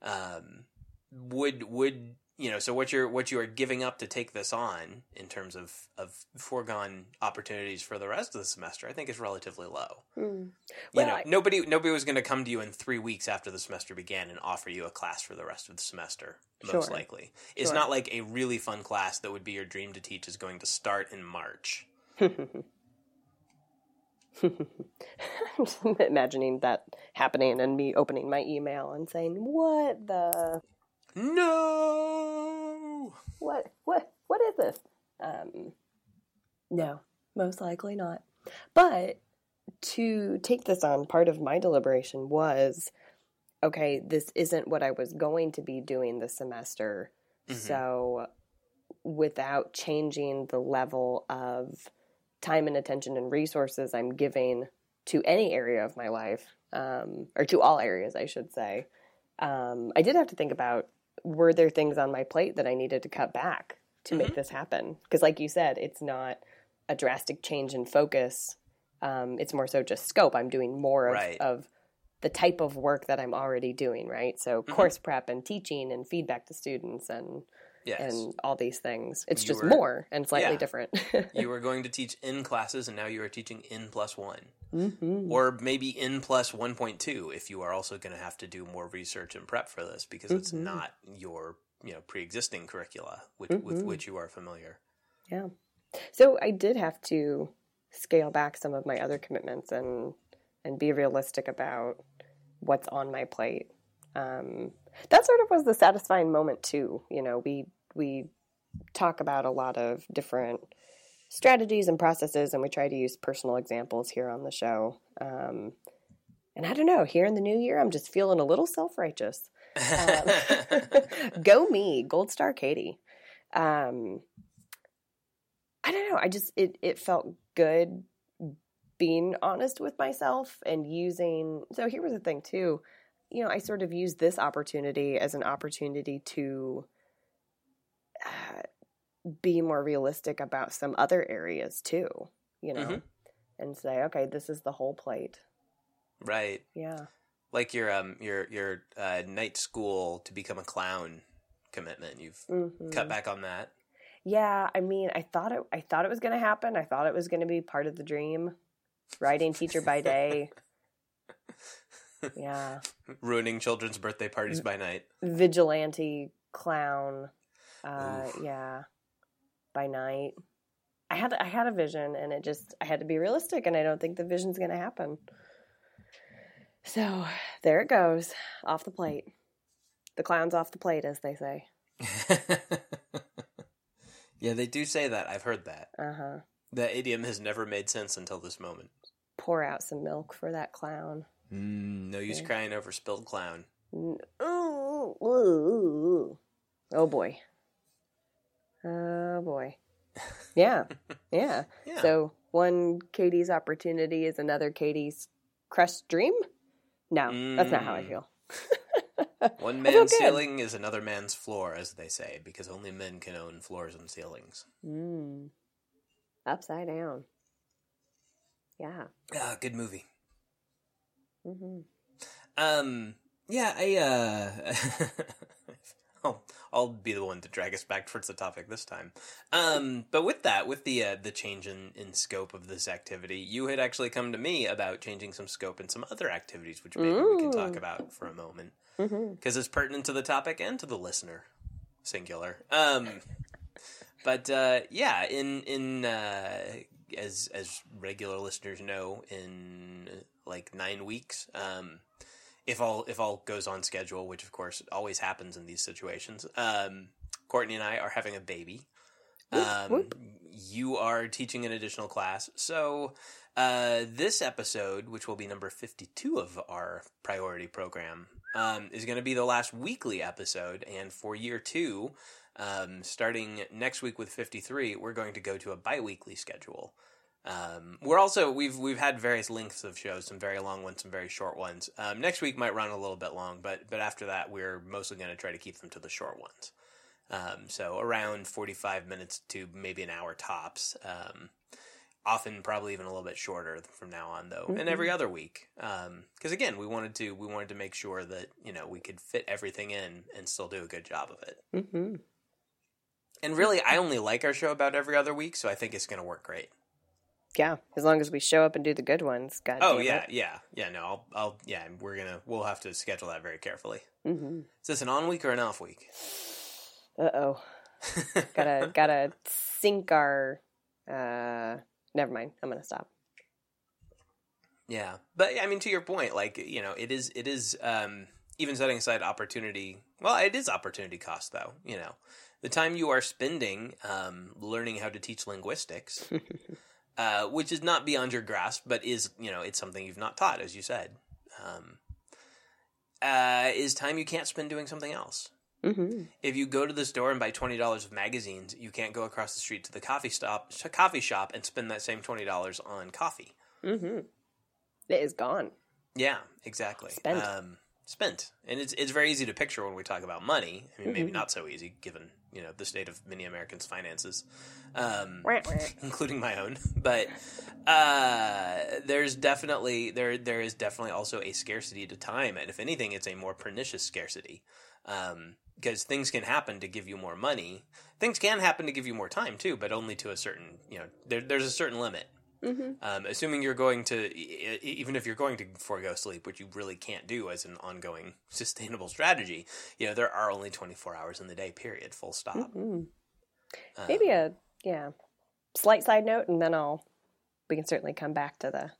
Um, would would you know? So what you're what you are giving up to take this on in terms of of foregone opportunities for the rest of the semester, I think is relatively low Mm. you know I- nobody nobody was going to come to you in three weeks after the semester began and offer you a class for the rest of the semester most Sure. likely it's Sure. not like a really fun class that would be your dream to teach is going to start in march *laughs* I'm just imagining that happening and me opening my email and saying, "What the no what what what is this?" Um, no, most likely not. But to take this on, part of my deliberation was, okay, this isn't what I was going to be doing this semester. Mhm. So, without changing the level of time and attention and resources I'm giving to any area of my life, um, or to all areas, I should say, um, I did have to think about were there things on my plate that I needed to cut back to make this happen? Because, like you said, it's not a drastic change in focus. Um, it's more so just scope. I'm doing more of, Right. of the type of work that I'm already doing, right? So, course prep and teaching and feedback to students and yes and all these things. It's You just were- more and slightly yeah. different. *laughs* you were going to teach in classes and now you are teaching in plus one Mhm. or maybe N plus 1.2 if you are also going to have to do more research and prep for this because it's Mhm. not your you know pre-existing curricula which, with Mhm. which you are familiar Yeah. So I did have to scale back some of my other commitments and and be realistic about what's on my plate. Um, that sort of was the satisfying moment too. You know, we we talk about a lot of different strategies and processes, and we try to use personal examples here on the show. Um, and I don't know, here in the new year, I'm just feeling a little self righteous. Um, *laughs* go me, Gold Star Katie. Um, I don't know. I just it it felt good being honest with myself and using. So here was the thing too. You know, I sort of used this opportunity as an opportunity to uh, be more realistic about some other areas too. You know, Mhm. and say, okay, this is the whole plate. right Yeah. like your um your your uh, night school to become a clown commitment you've Mhm. cut back on that Yeah, I mean, I thought it. I thought it was going to happen. I thought it was going to be part of the dream. Writing teacher by day. *laughs* Yeah, ruining children's birthday parties by night vigilante clown. Uh, yeah, by night. I had I had a vision, and it just I had to be realistic, and I don't think the vision's going to happen. So there it goes, off the plate. The clown's off the plate, as they say. *laughs* yeah they do say that i've heard that Uh huh. that idiom has never made sense until this moment Pour out some milk for that clown. mm, no use Yeah. crying over spilled clown Ooh, ooh, ooh. Oh boy. Oh boy. Yeah. *laughs* Yeah. Yeah. So one Katie's opportunity is another Katie's crushed dream? No, that's not how I Mm. feel. *laughs* One man's ceiling is another man's floor, as they say, because only men can own floors and ceilings. Mm. Upside down. Yeah. Ah, good movie. hmm Um, yeah, I, uh, *laughs* I'll, *laughs* I'll be the one to drag us back towards the topic this time. Um, but with that, with the, uh, the change in, in scope of this activity, you had actually come to me about changing some scope in some other activities, which maybe we can talk about for a moment. because it's pertinent to the topic and to the listener, singular. Um, but uh, yeah, in in uh, as as regular listeners know, in like nine weeks, um, if all if all goes on schedule, which of course always happens in these situations, um, Courtney and I are having a baby. Um, whoop. You are teaching an additional class, so uh, this episode, which will be number 52 of our priority program, um, is going to be the last weekly episode. And for year two, um, starting next week with 53, we're going to go to a bi weekly schedule. Um, we're also we've we've had various lengths of shows, some very long ones, some very short ones. Um, next week might run a little bit long, but but after that, we're mostly going to try to keep them to the short ones. Um, so around forty five minutes to maybe an hour tops. Um, often probably even a little bit shorter from now on though and every other week because again we wanted to we wanted to make sure that you know we could fit everything in and still do a good job of it hmm and really i only like our show about every other week so i think it's going to work great Yeah, as long as we show up and do the good ones. God oh damn yeah it. yeah yeah no I'll, I'll yeah we're gonna we'll have to schedule that very carefully hmm is this an on week or an off week Uh oh. *laughs* gotta gotta sync our. uh Never mind. I'm gonna stop. Yeah, but I mean, to your point, like you know, it is it is um, even setting aside opportunity. Well, it is opportunity cost, though. You know, the time you are spending um, learning how to teach linguistics, *laughs* uh, which is not beyond your grasp, but is you know, it's something you've not taught, as you said. Um, uh, is time you can't spend doing something else. hmm If you go to the store and buy twenty dollars of magazines, you can't go across the street to the coffee stop, coffee shop, and spend that same twenty dollars on coffee. hmm It is gone. Yeah, exactly. Spent. Um, spent, and it's it's very easy to picture when we talk about money. I mean, maybe Mhm. not so easy given you know the state of many Americans' finances, um, including my own. *laughs* But uh, there's definitely there there is definitely also a scarcity to time, and if anything, it's a more pernicious scarcity. Um, because things can happen to give you more money. Things can happen to give you more time too, but only to a certain, you know, there, there's a certain limit. Mhm. Um, assuming you're going to, even if you're going to forego sleep, which you really can't do as an ongoing *laughs* sustainable strategy, you know, there are only 24 hours in the day, period, full stop. Mhm. Um, Maybe a yeah slight side note, and then I'll we can certainly come back to the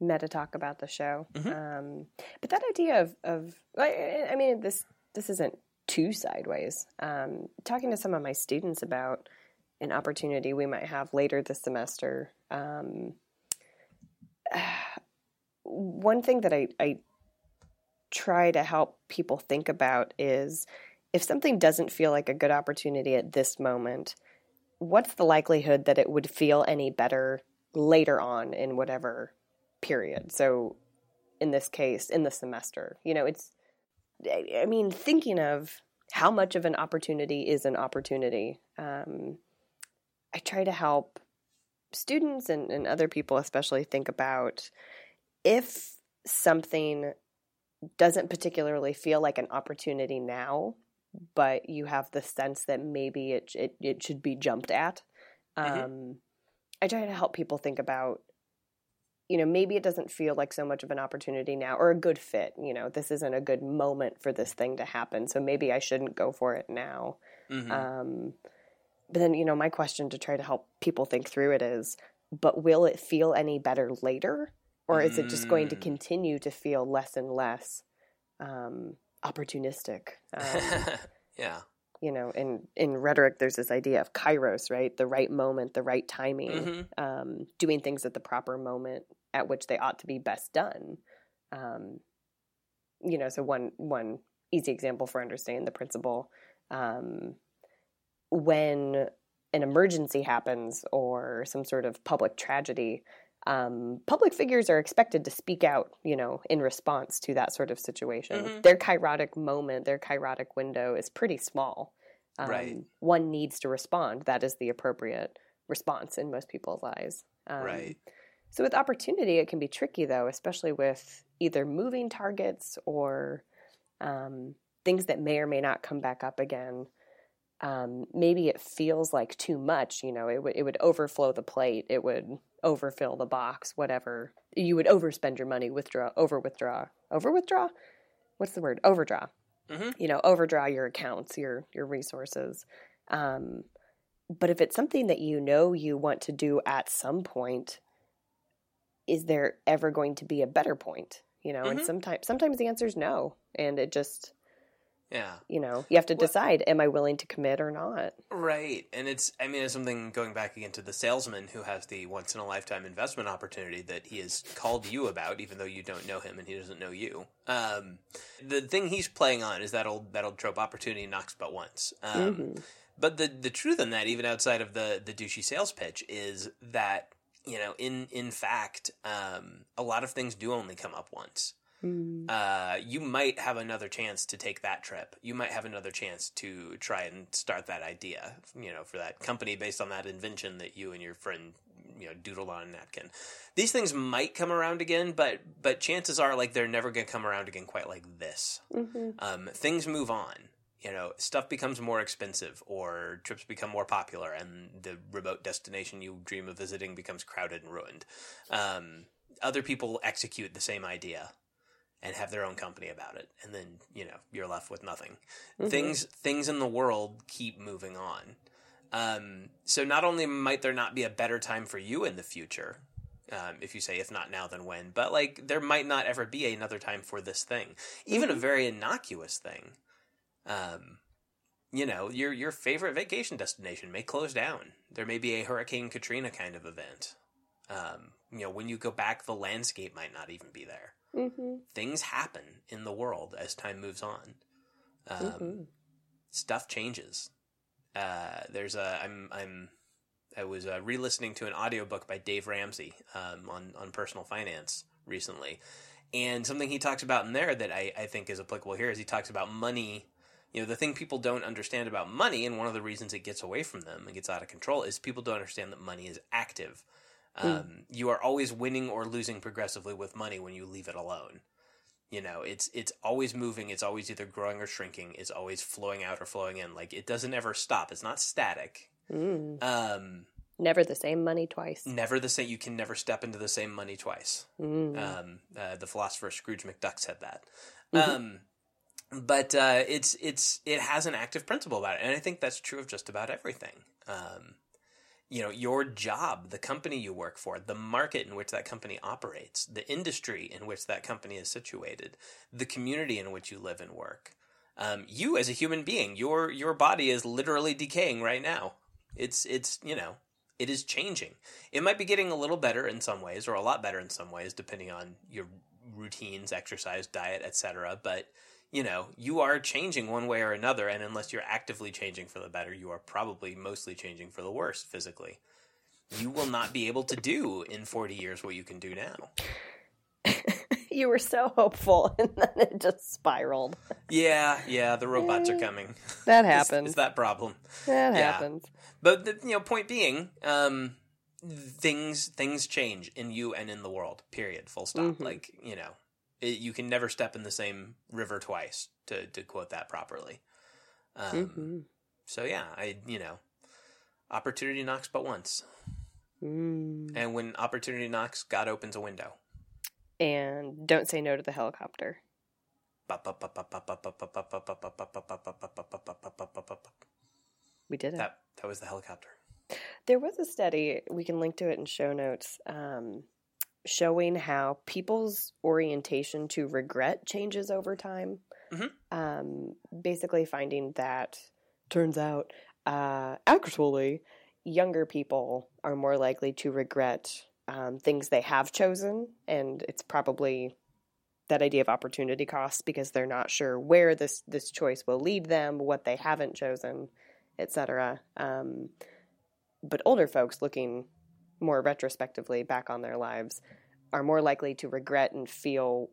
meta talk about the show. Mhm. Um, but that idea of of I, I mean this this isn't too sideways. Um, talking to some of my students about an opportunity we might have later this semester. Um, *sighs* one thing that I, I try to help people think about is if something doesn't feel like a good opportunity at this moment, what's the likelihood that it would feel any better later on in whatever period? So, in this case, in the semester, you know, it's, I mean, thinking of how much of an opportunity is an opportunity. Um, I try to help students and, and other people, especially, think about if something doesn't particularly feel like an opportunity now, but you have the sense that maybe it it, it should be jumped at. Um, Mhm. I try to help people think about, you know, maybe it doesn't feel like so much of an opportunity now or a good fit. You know, this isn't a good moment for this thing to happen, so maybe I shouldn't go for it now. mhm. Um, but then, you know, my question to try to help people think through it is, but will it feel any better later? Or is it just going to Mm. continue to feel less and less um, opportunistic? Um, *laughs* yeah. you know, in, in rhetoric, there's this idea of kairos, right? The right moment, the right timing, Mhm. um, doing things at the proper moment at which they ought to be best done. Um, you know, so one one easy example for understanding the principle um, when an emergency happens or some sort of public tragedy, um, public figures are expected to speak out, you know, in response to that sort of situation. Mhm. Their kairotic moment, their kairotic window is pretty small. Um, Right. One needs to respond. That is the appropriate response in most people's eyes. Um, Right. So with opportunity, it can be tricky though, especially with either moving targets or um, things that may or may not come back up again. Um, maybe it feels like too much. You know, it would it would overflow the plate. It would overfill the box. Whatever you would overspend your money, withdraw, over withdraw, over withdraw. What's the word? Overdraw. Mhm. You know, overdraw your accounts, your your resources. Um, but if it's something that you know you want to do at some point, is there ever going to be a better point? You know, and Mhm. sometimes sometimes the answer is no, and it just Yeah. you know you have to Well- decide: am I willing to commit or not? Right. And it's, I mean, it's something going back again to the salesman who has the once in a lifetime investment opportunity that he has called you about, even though you don't know him and he doesn't know you. Um, the thing he's playing on is that old, that old trope opportunity knocks but once. Um, Mhm. But the, the truth in that, even outside of the, the douchey sales pitch, is that, you know, in, in fact, um, a lot of things do only come up once Mm. uh, you might have another chance to take that trip. You might have another chance to try and start that idea, you know, for that company based on that invention that you and your friend, you know, doodled on a napkin. These things might come around again, but but chances are like they're never going to come around again quite like this. Mhm. Um, things move on. You know, stuff becomes more expensive, or trips become more popular, and the remote destination you dream of visiting becomes crowded and ruined. Um, other people execute the same idea and have their own company about it, and then you know you're left with nothing. Mhm. Things things in the world keep moving on. Um, so not only might there not be a better time for you in the future, um, if you say if not now then when, but like there might not ever be another time for this thing, even a very innocuous thing. Um, you know, your your favorite vacation destination may close down. There may be a Hurricane Katrina kind of event. Um, you know, when you go back, the landscape might not even be there. Mhm. Things happen in the world as time moves on. Um, Mhm. Stuff changes. Uh, there's a I'm I'm I was uh, re-listening to an audiobook by Dave Ramsey um, on on personal finance recently, and something he talks about in there that I, I think is applicable here is he talks about money. You know, the thing people don't understand about money, and one of the reasons it gets away from them and gets out of control, is people don't understand that money is active. Um, You are always winning or losing progressively with money when you leave it alone. You know, it's it's always moving. It's always either growing or shrinking. It's always flowing out or flowing in. Like it doesn't ever stop. It's not static. Mm. Um, Never the same money twice. never the same. You can never step into the same money twice. Mm. Um, uh, the philosopher Scrooge McDuck said that. Mhm. Um, but uh, it's it's it has an active principle about it, and I think that's true of just about everything. Um, you know, your job, the company you work for, the market in which that company operates, the industry in which that company is situated, the community in which you live and work. Um, you as a human being, your your body is literally decaying right now. It's it's you know it is changing. It might be getting a little better in some ways, or a lot better in some ways, depending on your routines, exercise, diet, etc. But you know, you are changing one way or another, and unless you're actively changing for the better, you are probably mostly changing for the worse physically. You will not be able to do in 40 years what you can do now. *laughs* you were so hopeful, *laughs* and then it just spiraled. Yeah, yeah, the robots are coming. That *laughs* happens. It's that problem. that yeah. happens. But the you know point being, um, things things change in you and in the world. Period. Full stop. Mhm. Like you know, it, you can never step in the same river twice. To to quote that properly. Um, Mhm. So yeah, I you know, opportunity knocks but once, Mm. and when opportunity knocks, God opens a window. And don't say no to the helicopter. We did it. That that was the helicopter. There was a study, we can link to it in show notes, um, showing how people's orientation to regret changes over time. Mhm. Um, basically, finding that turns out, uh, actually, younger people are more likely to regret um, things they have chosen, and it's probably that idea of opportunity costs because they're not sure where this this choice will lead them, what they haven't chosen, etc. Um, but older folks looking more retrospectively back on their lives are more likely to regret and feel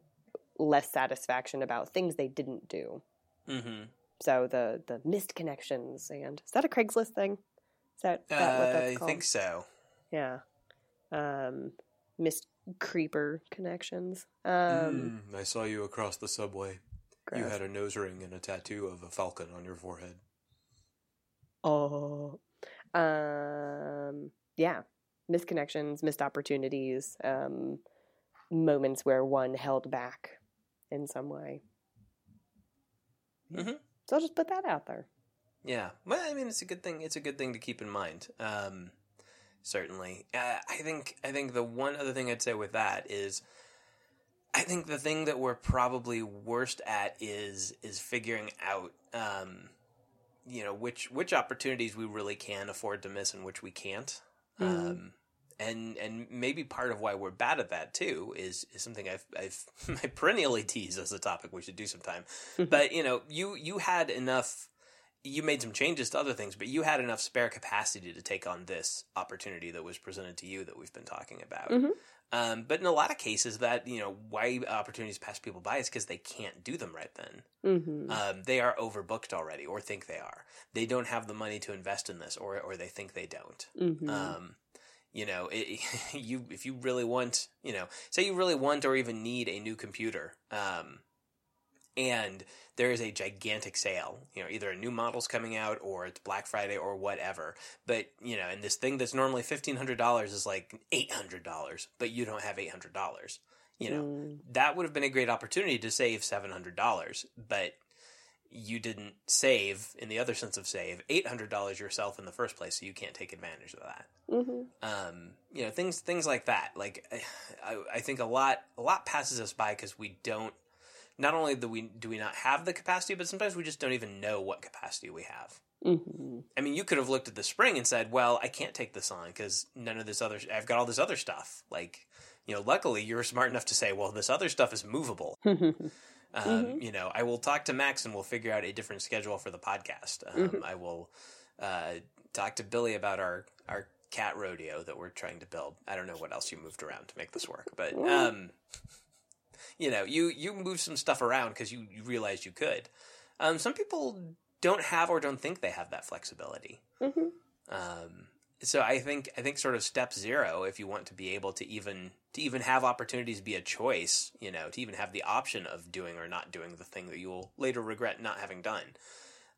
less satisfaction about things they didn't do. Mm-hmm. So the the missed connections and is that a Craigslist thing? Is that, that what Uh, that's I think so. Yeah. Um, missed creeper connections. Um, Mm, I saw you across the subway. You had a nose ring and a tattoo of a falcon on your forehead. Oh. Um, yeah. Missed connections, missed opportunities, um, moments where one held back in some way. Mhm. So I'll just put that out there. Yeah, well, I mean, it's a good thing. It's a good thing to keep in mind. Um, certainly, uh, I think. I think the one other thing I'd say with that is, I think the thing that we're probably worst at is is figuring out, um, you know, which which opportunities we really can afford to miss and which we can't. Mhm. Um, and and maybe part of why we're bad at that too is is something I've I've *laughs* I perennially tease as a topic we should do sometime. but you know, you you had enough. You made some changes to other things, but you had enough spare capacity to take on this opportunity that was presented to you that we've been talking about. Mhm. Um, but in a lot of cases, that you know why opportunities pass people by is because they can't do them right then. hmm Um, they are overbooked already, or think they are. They don't have the money to invest in this, or or they think they don't. hmm Um, you know, it, *laughs* you if you really want, you know, say you really want or even need a new computer, um, and there is a gigantic sale, you know, either a new model's coming out or it's Black Friday or whatever. But you know, and this thing that's normally fifteen hundred dollars is like eight hundred dollars, but you don't have eight hundred dollars. You know, Mm. that would have been a great opportunity to save seven hundred dollars, but you didn't save in the other sense of save eight hundred dollars yourself in the first place, so you can't take advantage of that. hmm Um, you know, things things like that. Like, *sighs* I, I think a lot a lot passes us by because we don't. Not only do we do we not have the capacity, but sometimes we just don't even know what capacity we have. hmm I mean, you could have looked at the spring and said, "Well, I can't take this on because none of this other. I've got all this other stuff." Like, you know, luckily you were smart enough to say, "Well, this other stuff is movable." *laughs* Um, You know, I will talk to Max and we'll figure out a different schedule for the podcast. Um, I will uh, talk to Billy about our our cat rodeo that we're trying to build. I don't know what else you moved around to make this work, but um, you know, you you move some stuff around because you you realized you could. Um, some people don't have or don't think they have that flexibility. hmm Um, so I think I think sort of step zero, if you want to be able to even to even have opportunities be a choice, you know, to even have the option of doing or not doing the thing that you will later regret not having done.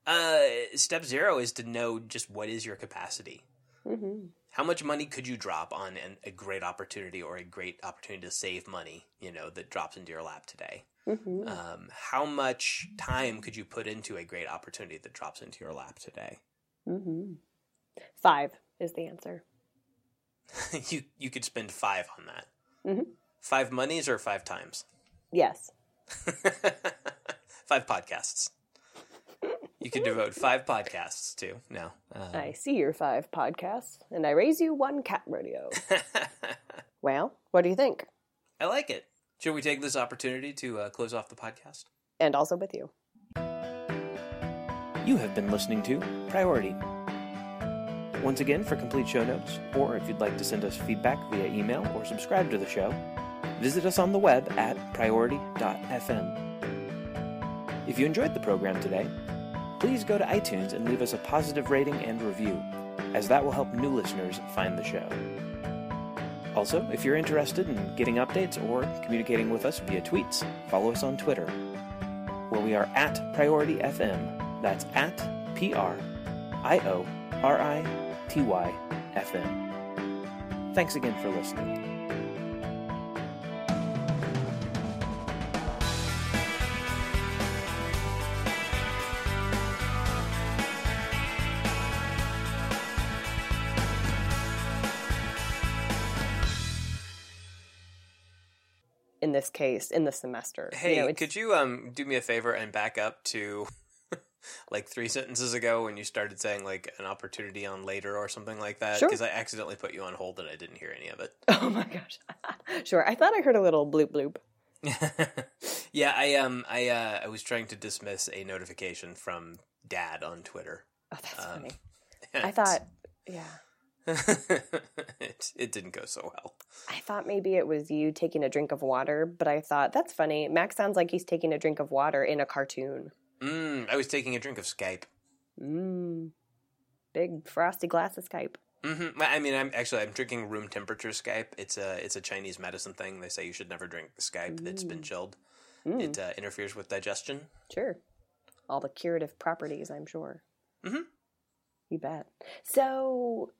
Uh, step zero is to know just what is your capacity. hmm How much money could you drop on an, a great opportunity or a great opportunity to save money, you know, that drops into your lap today? hmm Um, how much time could you put into a great opportunity that drops into your lap today? hmm Five is the answer. *laughs* you you could spend five on that. Mhm. Five monies or five times? Yes. *laughs* five podcasts. You could devote five podcasts to. No. Um, I see your five podcasts, and I raise you one cat rodeo. *laughs* well, what do you think? I like it. Should we take this opportunity to uh, close off the podcast? And also with you. You have been listening to Priority. Once again, for complete show notes, or if you'd like to send us feedback via email or subscribe to the show, visit us on the web at priority.fm. If you enjoyed the program today, please go to iTunes and leave us a positive rating and review, as that will help new listeners find the show. Also, if you're interested in getting updates or communicating with us via tweets, follow us on Twitter, where we are at Priority FM. That's at P R I O R I T Y F M. Thanks again for listening. In this case, in the semester. Hey, you know, could you um do me a favor and back up to like three sentences ago when you started saying like an opportunity on later or something like that? Sure. Because I accidentally put you on hold and I didn't hear any of it. *laughs* Oh my gosh. *laughs* sure. I thought I heard a little bloop bloop. *laughs* yeah, I um I uh I was trying to dismiss a notification from dad on Twitter. Oh, that's Um, funny. I thought, yeah, it it didn't go so well. I thought maybe it was you taking a drink of water, but I thought that's funny. Max sounds like he's taking a drink of water in a cartoon. Mm, I was taking a drink of Skype. Mmm. Big frosty glass of Skype. Mm-hmm. I mean, I'm actually I'm drinking room temperature Skype. It's a it's a Chinese medicine thing. They say you should never drink Skype that's been chilled. Mm, It uh, interferes with digestion. sure. All the curative properties, I'm sure. Mm-hmm. You bet. So,